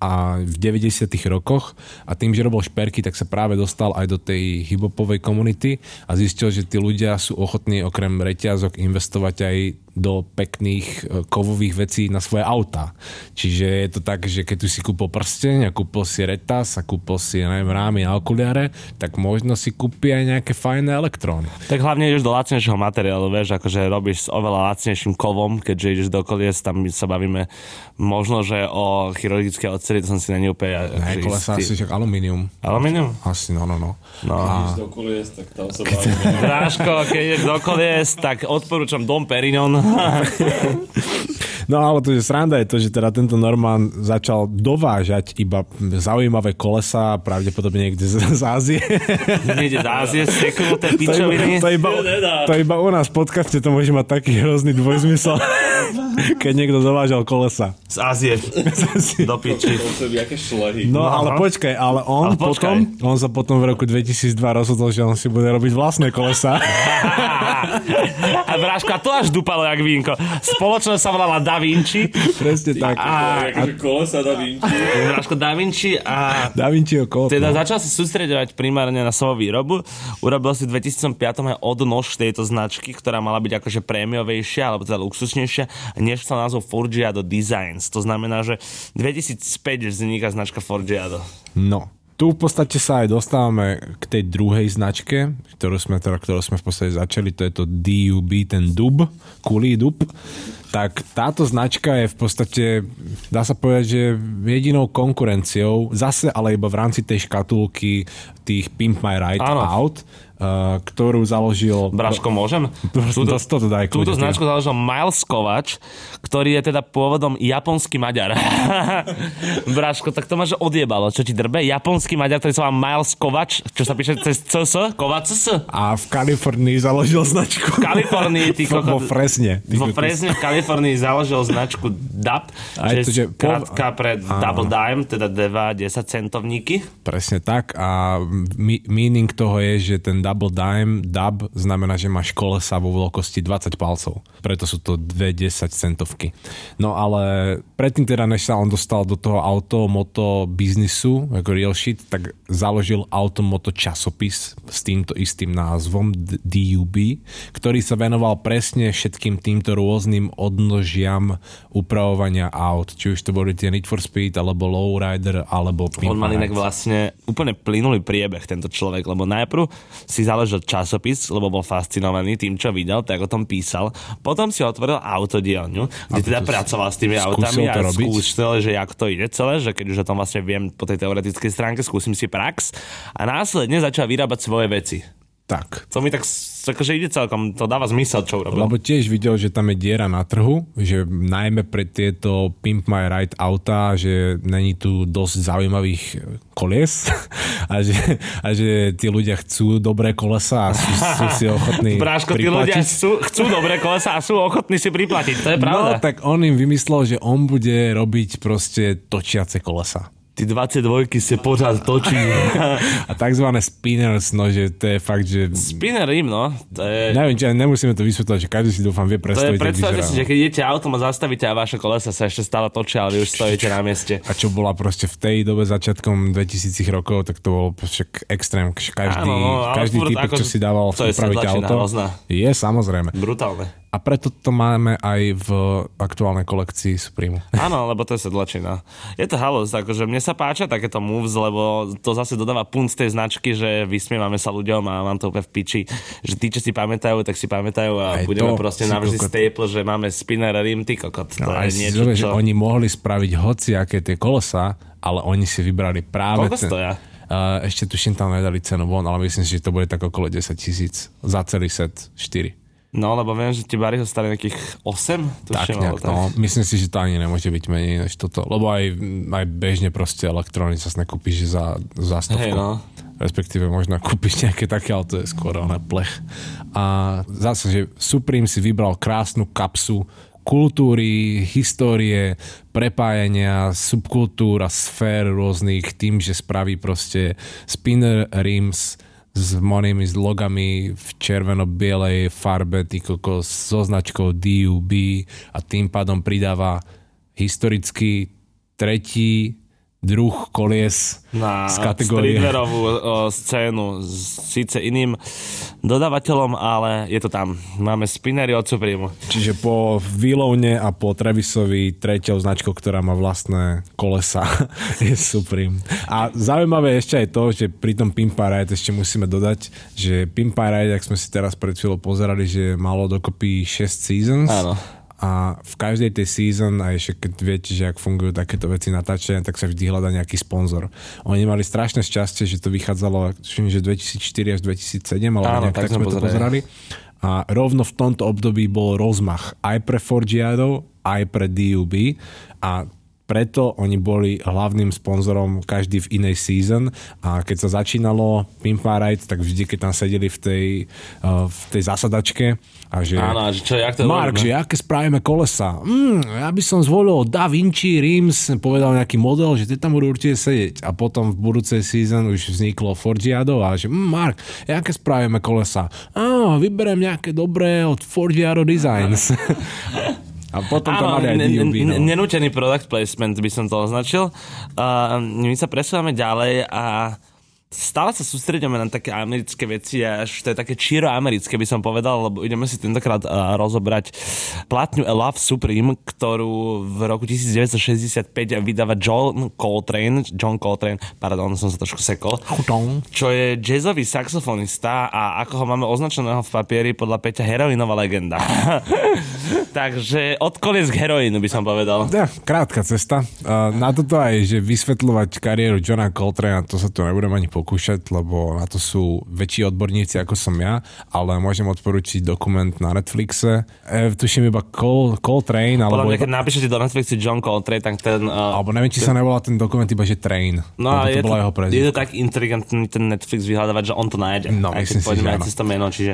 a v 90 rokoch a tým, že robil šperky, tak sa práve dostal aj do tej hibopovej komunity a zistil, že tí ľudia sú ochotní okrem reťazok investovať aj do pekných e, kovových vecí na svoje autá. Čiže je to tak, že keď tu si kúpil prsteň a kúpil si retas a kúpil si, neviem, rámy na okuliare, tak možno si kúpi aj nejaké fajné elektróny. tak hlavne ideš do lacnejšieho materiálu, vieš, akože robíš s oveľa lacnejším kovom, keďže ideš do kolies, tam sa bavíme možno, že o chirurgické oceli, to som si není úplne Aj akože kolesa istý. asi však alumínium. Aluminium? Asi, no, no, no. No. Ideš do kolies, tak tam sa bavíme. Bráško, keď ideš do kolies, tak odporúčam Dom Perignon. No ale to, že sranda je to, že teda tento Norman začal dovážať iba zaujímavé kolesa, pravdepodobne niekde z, z Ázie. Niekde z Ázie To iba, pičoviny. to, iba, to iba u nás v podcaste to môže mať taký hrozný dvojzmysel. keď niekto dovážal kolesa. Z Ázie. Do piči. No No, ale počkaj, ale on Ale počkaj. potom, on sa potom v roku 2002 rozhodol, že on si bude robiť vlastné kolesa. A Bráško, a to až dupalo jak vínko. Spoločnosť sa volala Da Vinci. Presne tak. A Akože kolesa da Vinci. Bráško Da Vinci a Da Vinciho kód. Teda začal sa sústredovať primárne na svoju výrobu. Urobil si v 2005 aj odnož tejto značky, ktorá mala byť akože prémiovejšia, alebo teda luxusnejšia, než sa názov Forgiado Designs. To znamená, že 2005 vzniká značka Forgiado. No, tu v podstate sa aj dostávame k tej druhej značke, ktorú sme, teda, ktorú sme v podstate začali, to je to DUB, ten dub, kulý dub. Tak táto značka je v podstate, dá sa povedať, že jedinou konkurenciou, zase ale iba v rámci tej škatulky tých Pimp My Ride Áno. Out, uh, ktorú založil... Braško, môžem? Túto, toto daj Túto značku založil Miles Kovač, ktorý je teda pôvodom japonský Maďar. Braško, tak to máš odjebalo. Čo ti drbe? Japonský Maďar, ktorý sa volá Miles Kovač, čo sa píše cez CS, Kovac S. A v Kalifornii založil značku. V Kalifornii, ty Vo kokot- Fresne. ty Vo. Fresne v Kalifornii založil značku DAP, Aj to, že je po- krátka pre Double Dime, teda 2 10 centovníky. Presne tak a mi- meaning toho je, že ten double dime, dub, znamená, že máš kolesa vo veľkosti 20 palcov. Preto sú to dve 10 centovky. No ale predtým teda, než sa on dostal do toho auto, moto biznisu, ako real shit, tak založil automoto časopis s týmto istým názvom DUB, ktorý sa venoval presne všetkým týmto rôznym odnožiam upravovania aut. Či už to boli tie Need for Speed, alebo Lowrider, alebo Pimp On mal inak vlastne úplne plynulý priebeh tento človek, lebo najprv si založil časopis, lebo bol fascinovaný tým, čo videl, tak o tom písal. Potom si otvoril autodielňu, kde teda pracoval s tými autami a robiť? že jak to ide celé, že keď už o tom vlastne viem po tej teoretickej stránke, skúsim si prax a následne začal vyrábať svoje veci. Tak. To mi tak akože ide celkom, to dáva zmysel, čo urobil. Lebo tiež videl, že tam je diera na trhu, že najmä pre tieto Pimp My Ride auta, že není tu dosť zaujímavých kolies a že, a že tí ľudia chcú dobré kolesa a sú, sú si ochotní Bráško, tí ľudia chcú, chcú dobré kolesa a sú ochotní si priplatiť, to je pravda. No, tak on im vymyslel, že on bude robiť proste točiace kolesa. Ty 22 sa pořád točí. A takzvané spinners, no že to je fakt, že... Spinner rim, no. To je, Neviem, či nemusíme to vysvetľovať, že každý si dúfam vie to je predstaviť, predstavte si, že keď idete autom a zastavíte a vaše kolesa sa ešte stále točia, ale vy už stojíte na mieste. a čo bola proste v tej dobe začiatkom 2000 rokov, tak to bol však extrém. Každý, Áno, no, každý ako- čo si dával to je upraviť auto, hrozná. je samozrejme. Brutálne. A preto to máme aj v aktuálnej kolekcii Supreme. Áno, lebo to je sedlačina. Je to halus, akože mne sa páčia takéto moves, lebo to zase dodáva punt z tej značky, že vysmievame sa ľuďom a mám to úplne v piči, že tí, čo si pamätajú, tak si pamätajú a Aj budeme to, proste navždy kokot. staple, že máme spinner rim, ty kokot. To No, aj je si niečo, zober, že čo... oni mohli spraviť hociaké tie kolesa, ale oni si vybrali práve... Koľko stoja? Uh, ešte tuším tam nedali cenu von, ale myslím si, že to bude tak okolo 10 tisíc za celý set 4. No, lebo viem, že tie bary stali nejakých 8, Tak tuším, nejak, alebo no. Myslím si, že to ani nemôže byť menej než toto. Lebo aj, aj bežne proste elektrony sa nekúpiš za, za stovku. Hej, no. Respektíve možno kúpiš nejaké také, ale to je skôr oné plech. A zase, že Supreme si vybral krásnu kapsu kultúry, histórie, prepájania subkultúr a sfér rôznych tým, že spraví proste spinner rims s monými s logami v červeno-bielej farbe, ty kokos, so značkou DUB a tým pádom pridáva historicky tretí druh kolies na z kategórie. streetwearovú o, scénu s síce iným dodávateľom, ale je to tam. Máme spinnery od Supreme. Čiže po Willovne a po Travisovi treťou značkou, ktorá má vlastné kolesa, je Supreme. A zaujímavé ešte aj to, že pri tom Pimp My Ride ešte musíme dodať, že Pimp My Ride, ak sme si teraz pred chvíľou pozerali, že malo dokopy 6 seasons. Áno. A v každej tej season, a ešte keď viete, že ak fungujú takéto veci natáčania, tak sa vždy hľadá nejaký sponzor. Oni mali strašné šťastie, že to vychádzalo, tuším, že 2004 až 2007, ale Áno, nejak tak tak sme sme to pozerali. pozerali. A rovno v tomto období bol rozmach aj pre Forgiado, aj pre DUB a preto oni boli hlavným sponzorom každý v inej season a keď sa začínalo Pimp My Ride, tak vždy, keď tam sedeli v tej, uh, v tej zasadačke a že... Áno, že čo, jak to Mark, robíme? že aké spravíme kolesa? Mm, ja by som zvolil Da Vinci, Rims, povedal nejaký model, že tie tam budú určite sedieť. A potom v budúcej season už vzniklo Forgiado a že mm, Mark, aké spravíme kolesa? Á, vyberiem nejaké dobré od Forgiado Designs. a potom tam mali aj DUB, no. nenútený product placement by som to označil. Uh, my sa presúvame ďalej a stále sa sústredíme na také americké veci až to je také číro americké by som povedal, lebo ideme si tentokrát uh, rozobrať platňu A Love Supreme, ktorú v roku 1965 vydáva John Coltrane, John Coltrane, pardon, som sa trošku sekol, čo je jazzový saxofonista a ako ho máme označeného v papieri podľa Peťa heroinová legenda. Takže od kolies k heroínu by som povedal. Ja, krátka cesta. Uh, na toto aj, že vysvetľovať kariéru Johna Coltrane, to sa tu nebudem ani pokúšať, lebo na to sú väčší odborníci ako som ja, ale môžem odporučiť dokument na Netflixe. E, tuším iba Col- Coltrane, Podľa alebo, mňa, keď napíšete do Netflixu John Coltrane, tak ten... Uh, alebo neviem, či sa nevolá ten dokument iba, že Train. No a to je bola jeho to, je to tak inteligentný ten Netflix vyhľadávať, že on to nájde. No, aj myslím si, že áno. to meno. Čiže,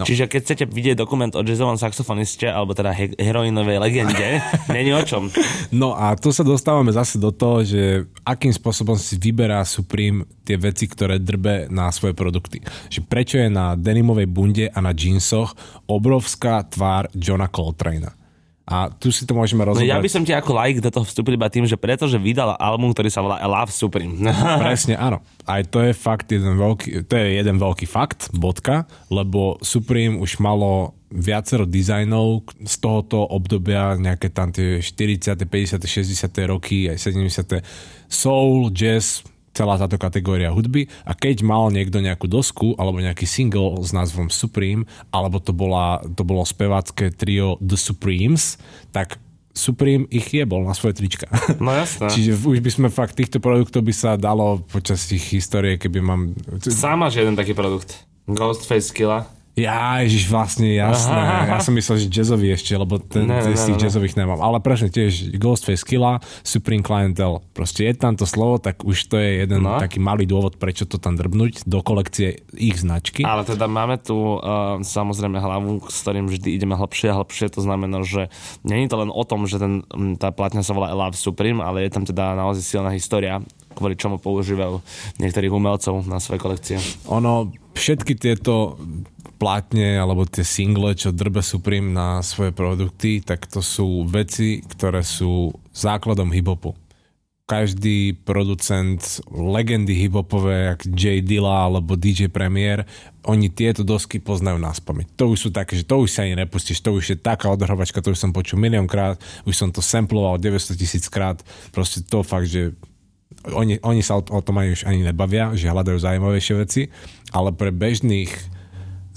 no. čiže keď chcete vidieť dokument o jazzovom saxofoniste, alebo teda he- heroinovej legende, není o čom. No a tu sa dostávame zase do toho, že akým spôsobom si vyberá Supreme tie veci, ktoré drbe na svoje produkty. Že prečo je na denimovej bunde a na jeansoch obrovská tvár Johna Coltrane. A tu si to môžeme No rozobrať. ja by som ti ako like do toho vstúpil iba tým, že pretože vydal album, ktorý sa volá Love Supreme. Presne, áno. Aj to je fakt jeden veľký, to je jeden veľký fakt, bodka, lebo Supreme už malo viacero dizajnov z tohoto obdobia, nejaké tam tie 40., 50., 60. roky, aj 70. Soul, jazz, celá táto kategória hudby a keď mal niekto nejakú dosku alebo nejaký single s názvom Supreme, alebo to, bola, to bolo spevácké trio The Supremes, tak Supreme ich jebol na svoje trička. No jasné. Čiže už by sme fakt týchto produktov by sa dalo počas ich histórie, keby mám... Sám máš jeden taký produkt. Ghostface Killa. Ja, ježiš, vlastne, jasné. Ja som myslel, že jazzový ešte, lebo ten, Ne, z ne, tých ne. jazzových nemám. Ale presne tiež Ghostface Killa, Supreme Clientel. Proste je tam to slovo, tak už to je jeden No. taký malý dôvod, prečo to tam drbnúť do kolekcie ich značky. Ale teda máme tu uh, samozrejme hlavu, s ktorým vždy ideme hlbšie a hlbšie. To znamená, že není to len o tom, že ten, mm, tá platňa sa volá Love Supreme, ale je tam teda naozaj silná história, kvôli čomu používajú niektorých umelcov na svoje kolekcie. Ono, všetky tieto plátne alebo tie single, čo drbe Supreme na svoje produkty, tak to sú veci, ktoré sú základom hiphopu. Každý producent legendy hiphopové, jak J. Dilla alebo DJ Premier, oni tieto dosky poznajú na spamäť. To už sú také, že to už sa ani nepustíš, to už je taká odhrhovačka, to už som počul miliónkrát, už som to samploval 900 tisíc krát, proste to fakt, že oni, oni sa o, o tom ani už ani nebavia, že hľadajú zaujímavejšie veci, ale pre bežných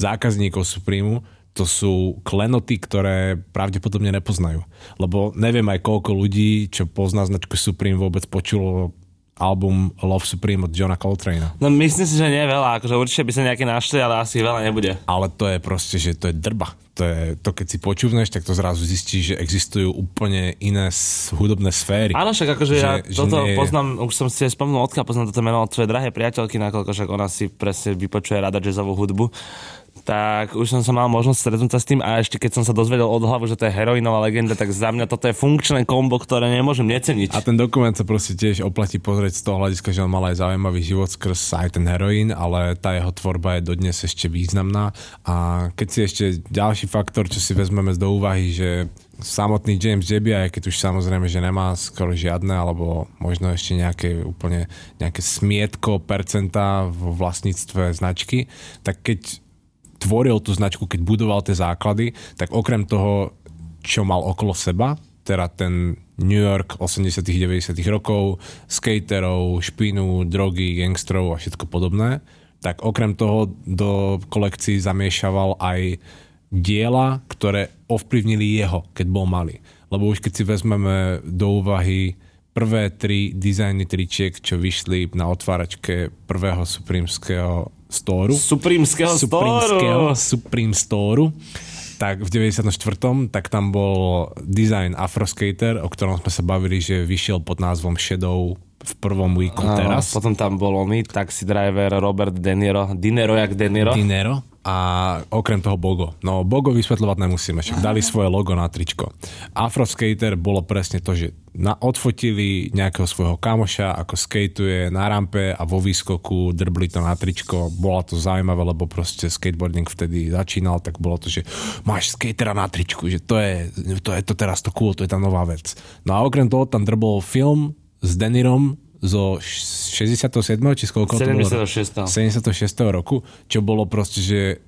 zákazníkov Supremu to sú klenoty, ktoré pravdepodobne nepoznajú. Lebo neviem aj koľko ľudí, čo pozná značku Supreme, vôbec počulo album Love Supreme od Johna Coltrane. No myslím si, že nie veľa, akože určite by sa nejaké našli, ale asi veľa nebude. Ale to je proste, že to je drba. To, je, to keď si počúvneš, tak to zrazu zistíš, že existujú úplne iné hudobné sféry. Áno, však akože ja Že- že toto nie poznám, už som si aj spomenul, odkiaľ poznám toto meno od svojej drahej priateľky, nakoľko však ona si presne vypočuje rada jazzovú hudbu. Tak už som sa mal možnosť stretnúť sa s tým a ešte keď som sa dozvedel od hlavu, že to je heroinová legenda, tak za mňa toto je funkčné kombo, ktoré nemôžem neceniť. A ten dokument sa proste tiež oplatí pozrieť z toho hľadiska, že on mal aj zaujímavý život skrz aj ten heroín, ale tá jeho tvorba je dodnes ešte významná. A keď si ešte ďalší faktor, čo si vezmeme do úvahy, že samotný James Jeby, aj keď už samozrejme, že nemá skoro žiadne, alebo možno ešte nejaké úplne nejaké smietko percenta vo vlastníctve značky, tak keď tvoril tú značku, keď budoval tie základy, tak okrem toho, čo mal okolo seba, teda ten New York 80 90 rokov, skaterov, špinu, drogy, gangstrov a všetko podobné, tak okrem toho do kolekcií zamiešaval aj diela, ktoré ovplyvnili jeho, keď bol malý. Lebo už keď si vezmeme do úvahy prvé tri dizajny tričiek, čo vyšli na otváračke prvého suprímskeho storu, Suprímskeho, storu. Supreme Store, tak v 94. tak tam bol design Afroskater, o ktorom sme sa bavili, že vyšiel pod názvom Shadow v prvom weeku Áno, teraz. Potom tam bol oný taxi driver Robert De Niro. Dinero jak De Niro. Dinero a okrem toho Bogo. No Bogo vysvetľovať nemusíme, však dali svoje logo na tričko. Afroskater bolo presne to, že na, odfotili nejakého svojho kamoša, ako skateuje na rampe a vo výskoku drbli to na tričko. Bola to zaujímavé, lebo proste skateboarding vtedy začínal, tak bolo to, že máš skatera na tričku, že to je, to je to teraz to cool, to je tá nová vec. No a okrem toho tam drbol film s Denirom zo 67. či z koľko to bolo? 76. 76. roku, čo bolo proste, že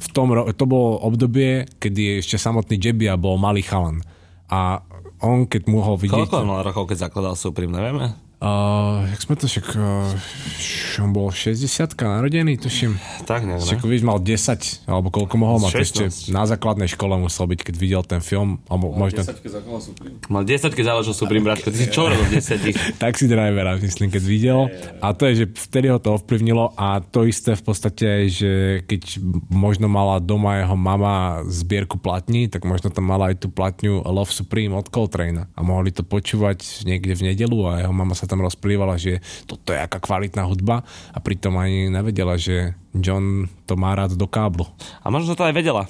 v tom, ro- to bolo obdobie, kedy ešte samotný Jebia bol malý chalan. A on, keď mohol vidieť... Koľko on mal rokov, keď zakladal Supreme, nevieme? Uh, jak sme to však... Uh, on bol 60 narodený, tuším. Tak nejak, Však víš, mal 10, alebo koľko mohol mať 16. ešte na základnej škole musel byť, keď videl ten film. Alebo možno 10 zakladal Supreme. Mal 10, keď založil Supreme, bratko. Ty si čo robil v 10? taxi drivera, myslím, keď videl. A to je, že vtedy ho to ovplyvnilo a to isté v podstate že keď možno mala doma jeho mama zbierku platní, tak možno tam mala aj tú platňu Love Supreme od Coltrane a mohli to počúvať niekde v nedelu a jeho mama sa tam rozplývala, že toto je aká kvalitná hudba a pritom ani nevedela, že John to má rád do káblu. A možno, že to aj vedela.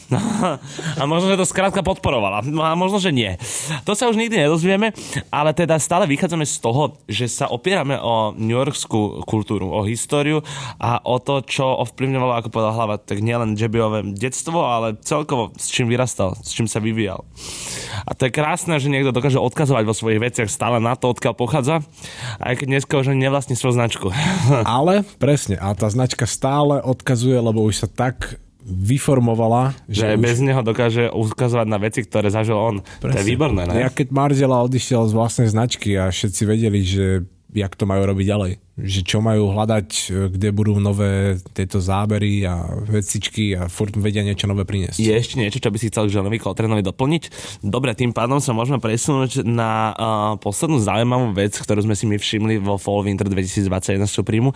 A možno, že to skrátka podporovala. No A možno, že nie. To sa už nikdy nedozvieme, ale teda stále vychádzame z toho, že sa opierame o New Yorkskú kultúru, o históriu a o to, čo ovplyvňovalo, ako povedal hlava, tak nielen Jebiové detstvo, ale celkovo s čím vyrastal, s čím sa vyvíjal. A to je krásne, že niekto dokáže odkazovať vo svojich veciach stále na to, odkiaľ pochádza, aj keď dneska už nevlastní svoju značku. Ale presne, a tá značka stále odkazuje, lebo už sa tak vyformovala, že že už bez neho dokáže ukazovať na veci, ktoré zažil on. To je Presne. výborné, ne? Ja keď Marzela odišiel z vlastnej značky a všetci vedeli, že jak to majú robiť ďalej. Že čo majú hľadať, e, kde budú nové tieto zábery a vecičky a furt vedia niečo nové priniesť. Je ešte niečo, čo by si chcel k Johnovi Coltranovi doplniť? Dobre, tým pádom sa môžeme presunúť na uh, poslednú zaujímavú vec, ktorú sme si my všimli vo Fall Winter 2021 Supreme.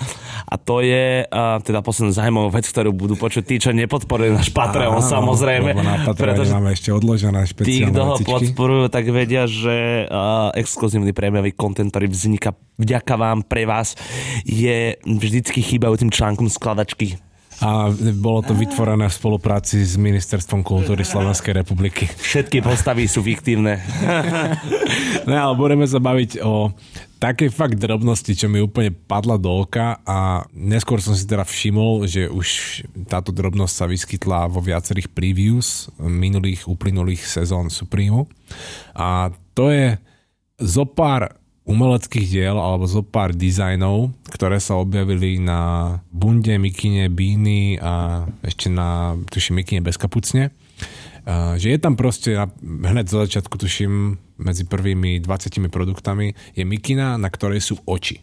A to je uh, teda poslednú zaujímavú vec, ktorú budú počuť tí, čo nepodporujú náš Patreon, Áno, samozrejme. Na Patreone máme ešte odložené tí, špeciálne kto ho podporujú, tak vedia, že uh, exkluzívny prémiový kontent, ktorý vzniká vďaka vám, pre vás, je vždycky chýbajúcim článkom skladačky. A bolo to vytvorené v spolupráci s Ministerstvom kultúry Slovenskej republiky. Všetky postavy sú fiktívne. No ale budeme sa baviť o takej fakt drobnosti, čo mi úplne padla do oka a neskôr som si teda všimol, že už táto drobnosť sa vyskytla vo viacerých previews minulých, uplynulých sezón Supreme. A to je zo pár umeleckých diel alebo zo pár dizajnov, ktoré sa objavili na bunde, mikine, bíny a ešte na, tuším, mikine bez kapucne. Že je tam proste, hneď zo začiatku tuším, medzi prvými 20 produktami je mikina, na ktorej sú oči.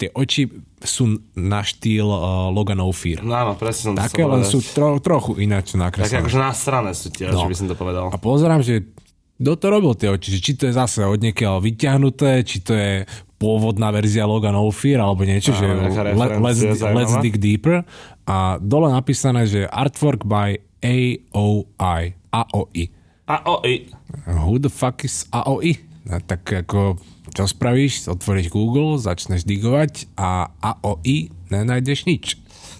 Tie oči sú na štýl uh, Logan Fear. No áno, presne som Také len povedať. sú tro, trochu ináč Také nakreslené. akože na strane sú tie, No. že by som to povedal. A pozerám, že kto to robil tie oči, že či to je zase od niekiaľ vyťahnuté, či to je pôvodná verzia Logan Fear alebo niečo, Áno, že nejaká le, referencia let's, let's dig deeper. A dole napísané, že artwork by AOI. AOI. A o, i. Who the fuck is AOI? A tak ako, čo spravíš? Otvoríš Google, začneš digovať a AOI nenájdeš nič.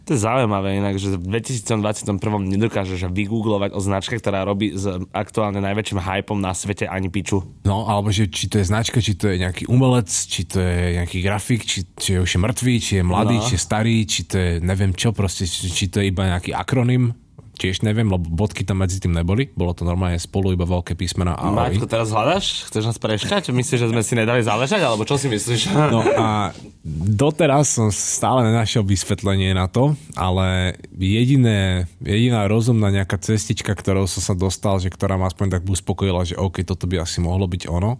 To je zaujímavé inak, že v 2021 nedokážeš vygooglovať o značke, ktorá robí s aktuálne najväčším hypom na svete ani piču. No, alebo že či to je značka, či to je nejaký umelec, či to je nejaký grafik, či, či je už je mŕtvý, či je mladý, No. či je starý, či to je neviem čo, proste, či, či to je iba nejaký akronym. Tiež neviem, lebo bodky tam medzi tým neboli. Bolo to normálne spolu iba veľké písmena AOI. Maťko, teraz hľadaš? Chceš nás prešťať? Myslíš, že sme si nedali záležať? Alebo čo si myslíš? No a doteraz som stále nenašiel vysvetlenie na to, ale jediné, jediná rozumná nejaká cestička, ktorou som sa dostal, že ktorá ma aspoň tak uspokojila, že OK, toto by asi mohlo byť ono, e,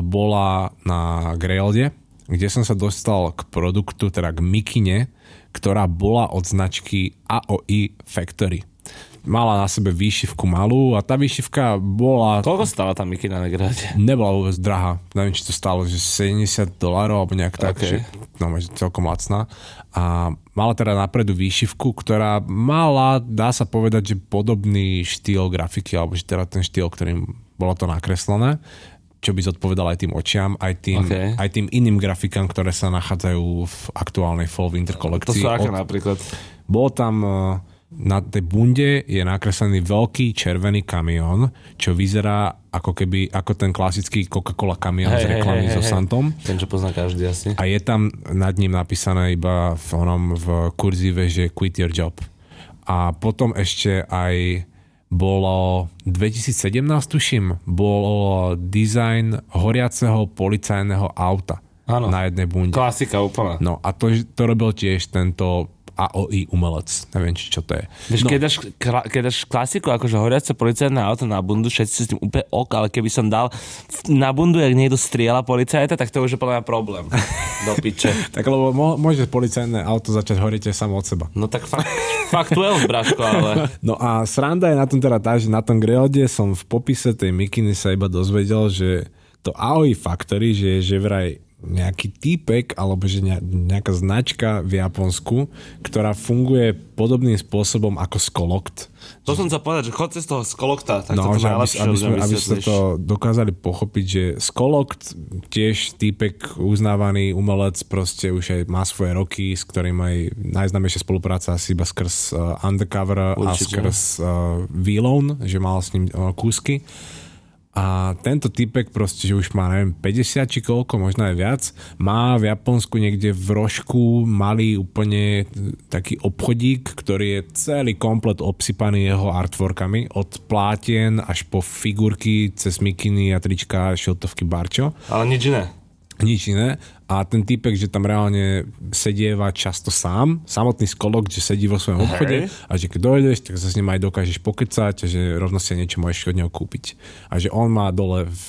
bola na Grailde, kde som sa dostal k produktu, teda k mikine, ktorá bola od značky AOI Factory. Mala na sebe výšivku malú a tá výšivka bola Koľko stála tá mikina na gráde? nebola vôbec drahá. Neviem, či to stálo, že 70 dolárov alebo nejak tak, Okay. že, no, že celkom lacná. A mala teda napredu výšivku, ktorá mala, dá sa povedať, že podobný štýl grafiky, alebo že teda ten štýl, ktorým bolo to nakreslené čo by zodpovedal aj tým očiam, aj tým, Okay. aj tým iným grafikám, ktoré sa nachádzajú v aktuálnej Fall Winter To kolekcii. sú aké napríklad? bol tam eh, na tej bunde je nakreslený veľký červený kamión, čo vyzerá ako keby, ako ten klasický Coca-Cola kamión z reklamy so Santom. Ten, čo pozná každý asi. A je tam nad ním napísané iba v, onom, v kurzíve, že quit your job. A potom ešte aj bolo 2017, tuším, bolo design horiaceho policajného auta Áno. na jednej bunde. Klasika úplná. No a to, to robil tiež tento AOI umelec. Neviem, či čo to je. Vieš, no, keď, dáš, kla- keď dáš klasiku, akože horiace policajné auto na bundu, všetci si s tým úplne ok, ale keby som dal na bundu, jak niekto strieľa policajta, tak to už je podľa mňa problém. Do piče. tak lebo môže policajné auto začať horieť samo od seba. No tak fakt, fakt 12, Braško, ale... No a sranda je na tom teda tá, že na tom Greode som v popise tej mikiny sa iba dozvedel, že to AOI Factory, že, že vraj nejaký týpek alebo že ne- nejaká značka v Japonsku, ktorá funguje podobným spôsobom ako Skolokt. To som chcel povedať, že chod cez toho skolokta, tak No, to že aby, aby, sme, aby ste to dokázali pochopiť, že Skolokt, tiež týpek uznávaný umelec, proste už aj má svoje roky, s ktorým aj najznámejšia spolupráca asi iba skrz uh, Undercover a Určite. skrz uh, V-Loan, že mal s ním uh, kúsky. A tento typek proste, že už má, neviem, 50 či koľko, možno aj viac, má v Japonsku niekde v rožku malý úplne taký obchodík, ktorý je celý komplet obsypaný jeho artworkami, od plátien až po figurky, cez mikiny a trička, šiltovky, barčo Ale nič iné. nič iné. A ten typek, že tam reálne sedieva často sám, samotný skolok, že sedí vo svojom obchode a že keď dojdeš, tak sa s ním aj dokážeš pokecať a že rovno si niečo môžeš od neho kúpiť. A že on má dole v,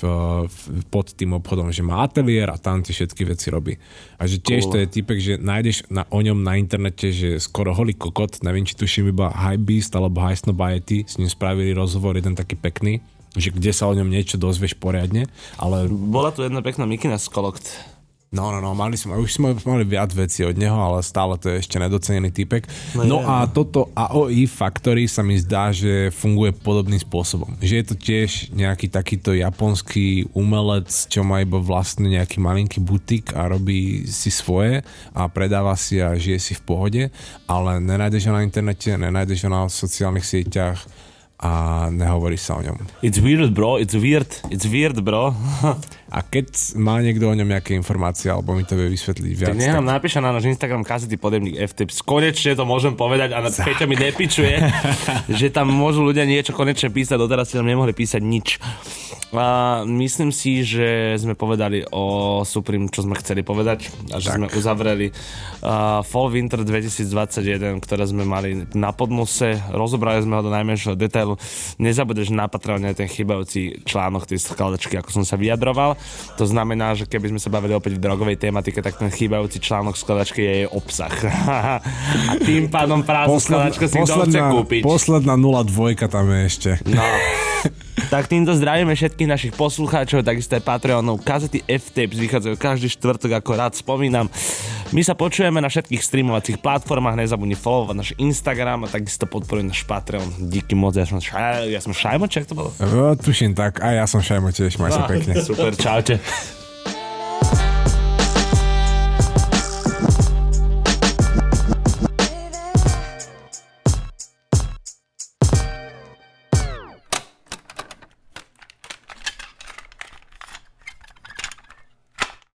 v, pod tým obchodom, že má ateliér a tam tie všetky veci robí. A že tiež Cool. to je typek, že nájdeš na, o ňom na internete, že skoro holý kokot, neviem, či tuším iba Hypebeast alebo High Snobiety, s ním spravili rozhovor jeden taký pekný, že kde sa o ňom niečo dozvieš poriadne, ale Bola tu jedna pekná mikina z Kolokt. No, no, no, mali sme, už sme mali viac vecí od neho, ale stále to je ešte nedocenený typek. No, no a toto AOI Factory sa mi zdá, že funguje podobným spôsobom. Že je to tiež nejaký takýto japonský umelec, čo má iba vlastne nejaký malinký butik a robí si svoje a predáva si a žije si v pohode, ale nenájdeš ho na internete, nenájdeš ho na sociálnych sieťach a nehovorí sa o ňom. It's weird, bro, it's weird, it's weird, bro. A keď má niekto o ňom nejaké informácie, alebo mi to vie vysvetliť viac, Tak nech nám napíše na náš Instagram kazety podemník FTIPS. Konečne to môžem povedať a Peťo mi nepičuje, že tam môžu ľudia niečo konečne písať, doteraz si tam nemohli písať nič. A myslím si, že sme povedali o Supreme, čo sme chceli povedať a že tak. sme uzavreli uh, Fall Winter 2021, ktoré sme mali na podnose, rozobrali sme ho do najmenšieho detailu. Nezabudeš na ten chybajúci článok tej skladačky, ako som sa vyjadroval. To znamená, že keby sme sa bavili opäť v drogovej tematike, tak ten chýbajúci článok skladačky je jej obsah. a tým pádom prázdnu skladačku si kto chce kúpiť. posledná 02 tam je ešte. No. Tak týmto zdravíme všetkých našich poslucháčov, takisto aj Patreonov. Kazety F-Tapes vychádzajú každý štvrtok, ako rád spomínam. My sa počujeme na všetkých streamovacích platformách, nezabudni followovať náš Instagram a takisto podporuj náš Patreon. Díky moc, ja som, šaj, ja som Šajmo, to bolo? No, tuším tak, a ja som Šajmo tiež, maj sa pekne. Super, čaute.